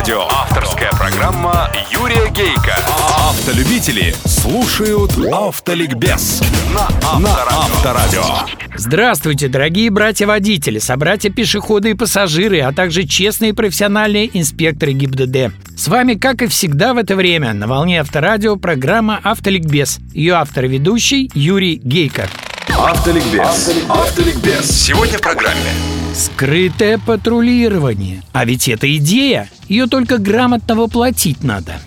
Авторадио. Авторская программа Юрия Гейка. Автолюбители слушают Автоликбез на Авторадио. Здравствуйте, дорогие братья-водители, собратья-пешеходы и пассажиры, а также честные профессиональные инспекторы ГИБДД. С вами, как и всегда в это время, на волне Авторадио программа «Автоликбез». Ее автор и ведущий Юрий Гейко. Автоликбез. Автоликбез. Сегодня в программе. Скрытое патрулирование. А ведь это идея. Ее только грамотно воплотить надо.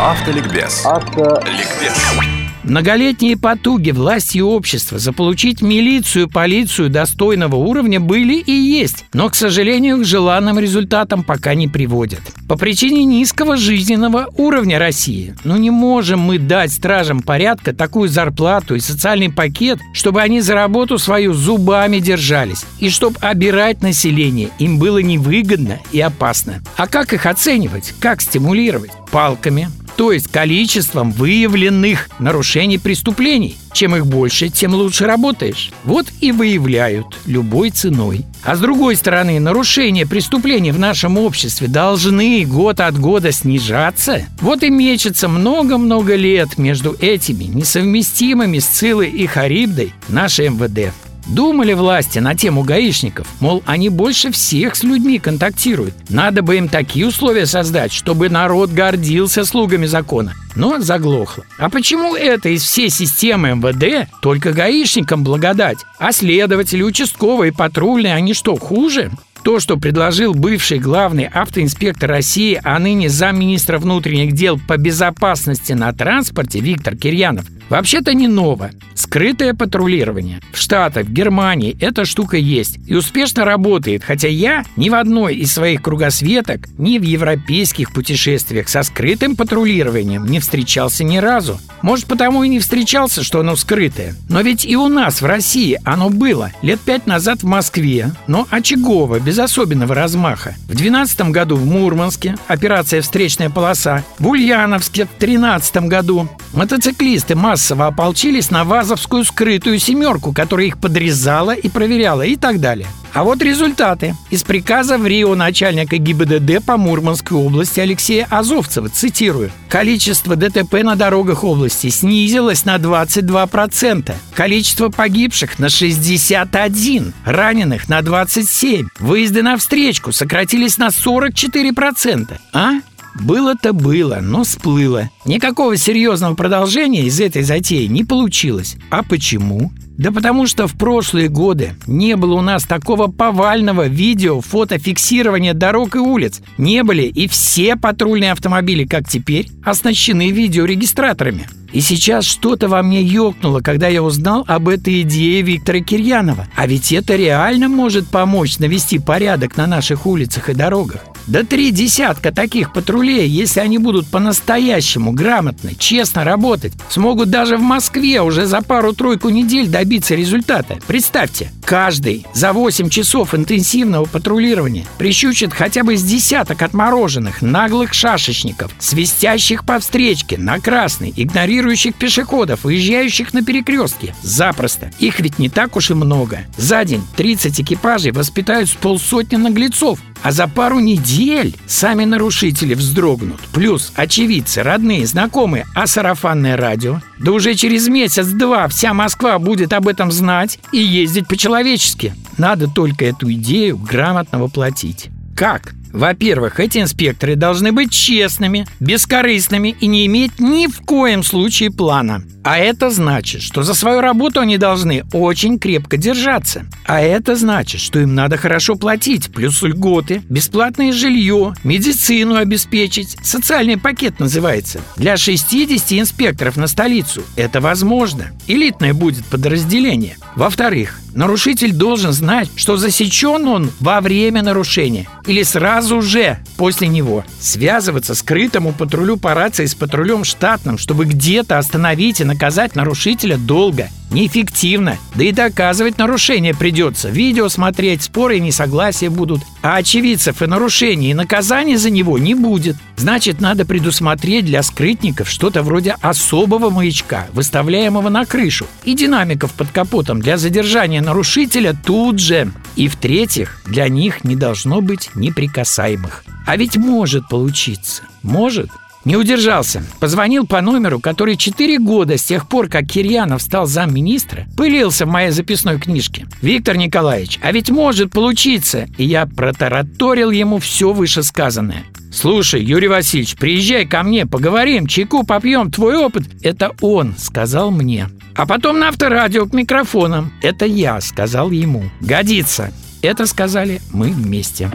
Автоликбез. Ликбез. Многолетние потуги власти и общества заполучить милицию, полицию достойного уровня были и есть, но, к сожалению, к желанным результатам пока не приводят. По причине низкого жизненного уровня России. Ну не можем мы дать стражам порядка такую зарплату и социальный пакет, чтобы они за работу свою зубами держались, и чтобы обирать население им было невыгодно и опасно. А как их оценивать? Как стимулировать? Палками, то есть количеством выявленных нарушений преступлений. Чем их больше, тем лучше работаешь. Вот и выявляют любой ценой. А с другой стороны, нарушения преступлений в нашем обществе должны год от года снижаться. Вот и мечется много-много лет между этими несовместимыми с Цилой и Харибдой наше МВД. Думали власти на тему гаишников, мол, они больше всех с людьми контактируют. Надо бы им такие условия создать, чтобы народ гордился слугами закона. Но заглохло. А почему это из всей системы МВД только гаишникам благодать? А следователи, участковые, патрульные, они что, хуже? То, что предложил бывший главный автоинспектор России, а ныне замминистра внутренних дел по безопасности на транспорте Виктор Кирьянов, вообще-то не ново. Скрытое патрулирование. В Штатах, в Германии эта штука есть и успешно работает, хотя я ни в одной из своих кругосветок, ни в европейских путешествиях со скрытым патрулированием не встречался ни разу. Может, потому и не встречался, что оно скрытое. Но ведь и у нас в России оно было. Лет пять назад в Москве, но очагово, без особенного размаха. В 2012 году в Мурманске операция «Встречная полоса», в Ульяновске в 2013 году мотоциклисты массово ополчились на ВАЗовскую скрытую «семерку», которая их подрезала и проверяла и так далее. А вот результаты. Из приказа в Рио начальника ГИБДД по Мурманской области Алексея Азовцева, цитирую, «Количество ДТП на дорогах области снизилось на 22%, количество погибших на 61, раненых на 27, выезды на встречку сократились на 44%. А? Было-то было, но сплыло. Никакого серьезного продолжения из этой затеи не получилось. А почему? Да потому что в прошлые годы не было у нас такого повального видео, фотофиксирования дорог и улиц. Не были и все патрульные автомобили, как теперь, оснащены видеорегистраторами. И сейчас что-то во мне ёкнуло, когда я узнал об этой идее Виктора Кирьянова. А ведь это реально может помочь навести порядок на наших улицах и дорогах. Да три десятка таких патрулей, если они будут по-настоящему грамотно, честно работать, смогут даже в Москве уже за пару-тройку недель добиться результата. Представьте, каждый за 8 часов интенсивного патрулирования прищучит хотя бы с десяток отмороженных, наглых шашечников, свистящих по встречке на красный, игнорирующих пешеходов, выезжающих на перекрестке. Запросто. Их ведь не так уж и много. За день 30 экипажей воспитают с полсотни наглецов, а за пару недель сами нарушители вздрогнут. Плюс очевидцы, родные, знакомые, а сарафанное радио. Да уже через месяц-два вся Москва будет об этом знать и ездить по-человечески. Надо только эту идею грамотно воплотить. Как? Во-первых, эти инспекторы должны быть честными, бескорыстными и не иметь ни в коем случае плана. А это значит, что за свою работу они должны очень крепко держаться. А это значит, что им надо хорошо платить, плюс льготы, бесплатное жилье, медицину обеспечить. Социальный пакет называется. Для 60 инспекторов на столицу это возможно. Элитное будет подразделение. Во-вторых, нарушитель должен знать, что засечен он во время нарушения или сразу же после него. Связываться скрытому патрулю по рации с патрулем штатным, чтобы где-то остановить и наказать нарушителя долго, неэффективно. Да и доказывать нарушение придется. Видео смотреть, споры и несогласия будут. А очевидцев и нарушений и наказания за него не будет. Значит, надо предусмотреть для скрытников что-то вроде особого маячка, выставляемого на крышу, и динамиков под капотом для задержания нарушителя тут же. И в-третьих, для них не должно быть неприкасаемых. А ведь может получиться. Может. Не удержался. Позвонил по номеру, который четыре года с тех пор, как Кирьянов стал замминистра, пылился в моей записной книжке. «Виктор Николаевич, а ведь может получиться!» И я протараторил ему все вышесказанное. «Слушай, Юрий Васильевич, приезжай ко мне, поговорим, чайку попьем, твой опыт...» Это он сказал мне. А потом на авторадио к микрофонам. Это я сказал ему. Годится. Это сказали мы вместе.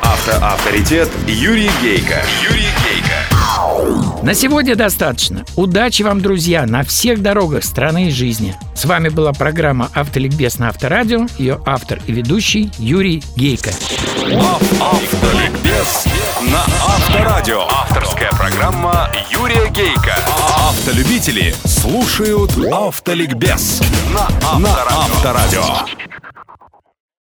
Автоавторитет Юрий Гейко. Юрий. На сегодня достаточно. Удачи вам, друзья, на всех дорогах страны и жизни. С вами была программа «Автоликбез» на Авторадио. Ее автор и ведущий Юрий Гейко. Автоликбез на Авторадио. Авторская программа Юрия Гейка. Автолюбители слушают Автоликбез на Авторадио.